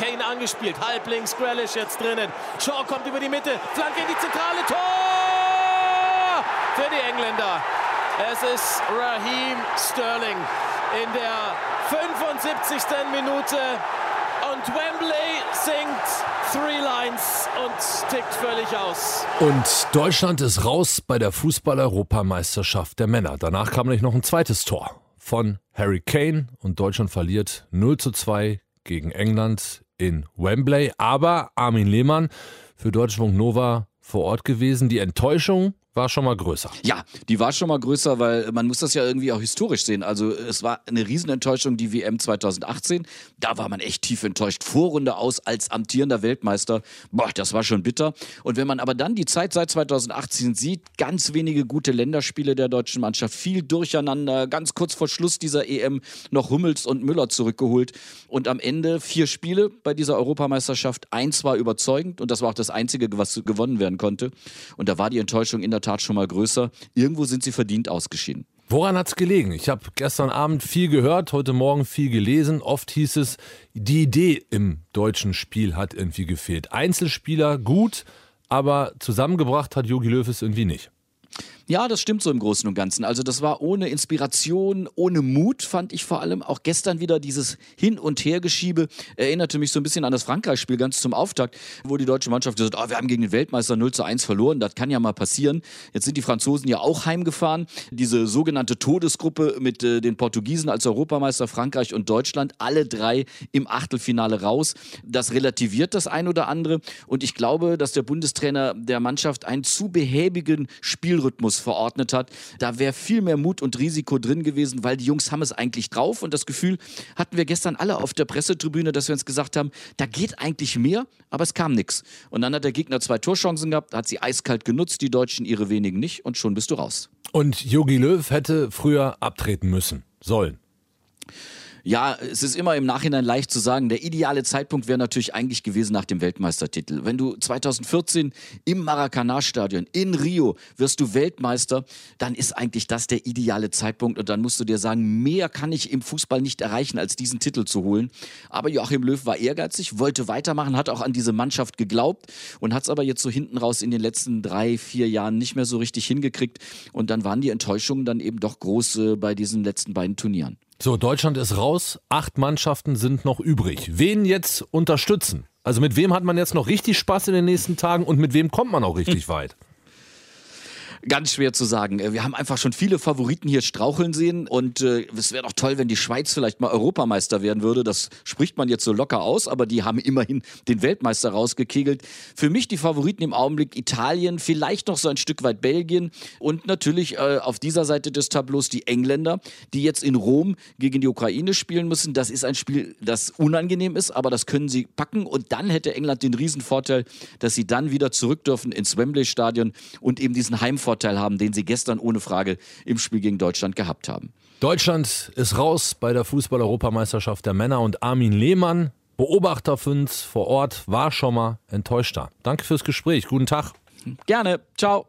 Kane angespielt. Halblinks, Grealish jetzt drinnen. Shaw kommt über die Mitte. Flanke in die Zentrale. Tor für die Engländer. Es ist Raheem Sterling in der 75. Minute. Und Wembley singt Three Lines und tickt völlig aus. Und Deutschland ist raus bei der Fußball-Europameisterschaft der Männer. Danach kam nämlich noch ein zweites Tor von Harry Kane und Deutschland verliert 0 zu 2 gegen England in Wembley. Aber Armin Lehmann für Deutschland Nova vor Ort gewesen. Die Enttäuschung war schon mal größer. Ja, die war schon mal größer, weil man muss das ja irgendwie auch historisch sehen. Also es war eine Riesenenttäuschung, die WM 2018. Da war man echt tief enttäuscht. Vorrunde aus als amtierender Weltmeister. Boah, das war schon bitter. Und wenn man aber dann die Zeit seit 2018 sieht, ganz wenige gute Länderspiele der deutschen Mannschaft, viel Durcheinander, ganz kurz vor Schluss dieser EM noch Hummels und Müller zurückgeholt. Und am Ende vier Spiele bei dieser Europameisterschaft. Eins war überzeugend und das war auch das Einzige, was gewonnen werden konnte. Und da war die Enttäuschung in der Tat schon mal größer. Irgendwo sind sie verdient ausgeschieden. Woran hat es gelegen? Ich habe gestern Abend viel gehört, heute Morgen viel gelesen. Oft hieß es, die Idee im deutschen Spiel hat irgendwie gefehlt. Einzelspieler gut, aber zusammengebracht hat Jogi Löw es irgendwie nicht. Ja, das stimmt so im Großen und Ganzen. Also das war ohne Inspiration, ohne Mut, fand ich vor allem. Auch gestern wieder dieses Hin- und Hergeschiebe erinnerte mich so ein bisschen an das Frankreich-Spiel ganz zum Auftakt, wo die deutsche Mannschaft gesagt hat, oh, wir haben gegen den Weltmeister 0 zu 1 verloren, das kann ja mal passieren. Jetzt sind die Franzosen ja auch heimgefahren. Diese sogenannte Todesgruppe mit äh, den Portugiesen als Europameister, Frankreich und Deutschland, alle drei im Achtelfinale raus. Das relativiert das ein oder andere. Und ich glaube, dass der Bundestrainer der Mannschaft einen zu behäbigen Spielrhythmus verordnet hat. Da wäre viel mehr Mut und Risiko drin gewesen, weil die Jungs haben es eigentlich drauf. Und das Gefühl hatten wir gestern alle auf der Pressetribüne, dass wir uns gesagt haben, da geht eigentlich mehr, aber es kam nichts. Und dann hat der Gegner zwei Torchancen gehabt, hat sie eiskalt genutzt, die Deutschen ihre wenigen nicht und schon bist du raus. Und Jogi Löw hätte früher abtreten müssen, sollen. Ja, es ist immer im Nachhinein leicht zu sagen, der ideale Zeitpunkt wäre natürlich eigentlich gewesen nach dem Weltmeistertitel. Wenn du 2014 im Maracanã-Stadion in Rio wirst du Weltmeister, dann ist eigentlich das der ideale Zeitpunkt und dann musst du dir sagen, mehr kann ich im Fußball nicht erreichen, als diesen Titel zu holen. Aber Joachim Löw war ehrgeizig, wollte weitermachen, hat auch an diese Mannschaft geglaubt und hat es aber jetzt so hinten raus in den letzten drei, vier Jahren nicht mehr so richtig hingekriegt und dann waren die Enttäuschungen dann eben doch groß äh, bei diesen letzten beiden Turnieren. So, Deutschland ist raus, acht Mannschaften sind noch übrig. Wen jetzt unterstützen? Also mit wem hat man jetzt noch richtig Spaß in den nächsten Tagen und mit wem kommt man auch richtig weit? Ganz schwer zu sagen. Äh, wir haben einfach schon viele Favoriten hier straucheln sehen und äh, es wäre doch toll, wenn die Schweiz vielleicht mal Europameister werden würde. Das spricht man jetzt so locker aus, aber die haben immerhin den Weltmeister rausgekegelt. Für mich die Favoriten im Augenblick Italien, vielleicht noch so ein Stück weit Belgien und natürlich äh, auf dieser Seite des Tableaus die Engländer, die jetzt in Rom gegen die Ukraine spielen müssen. Das ist ein Spiel, das unangenehm ist, aber das können sie packen und dann hätte England den Riesenvorteil, dass sie dann wieder zurück dürfen ins Wembley Stadion und eben diesen Heimvorteil Vorteil haben, den sie gestern ohne Frage im Spiel gegen Deutschland gehabt haben. Deutschland ist raus bei der Fußball-Europameisterschaft der Männer und Armin Lehmann, Beobachter für uns vor Ort, war schon mal enttäuschter. Danke fürs Gespräch. Guten Tag. Gerne. Ciao.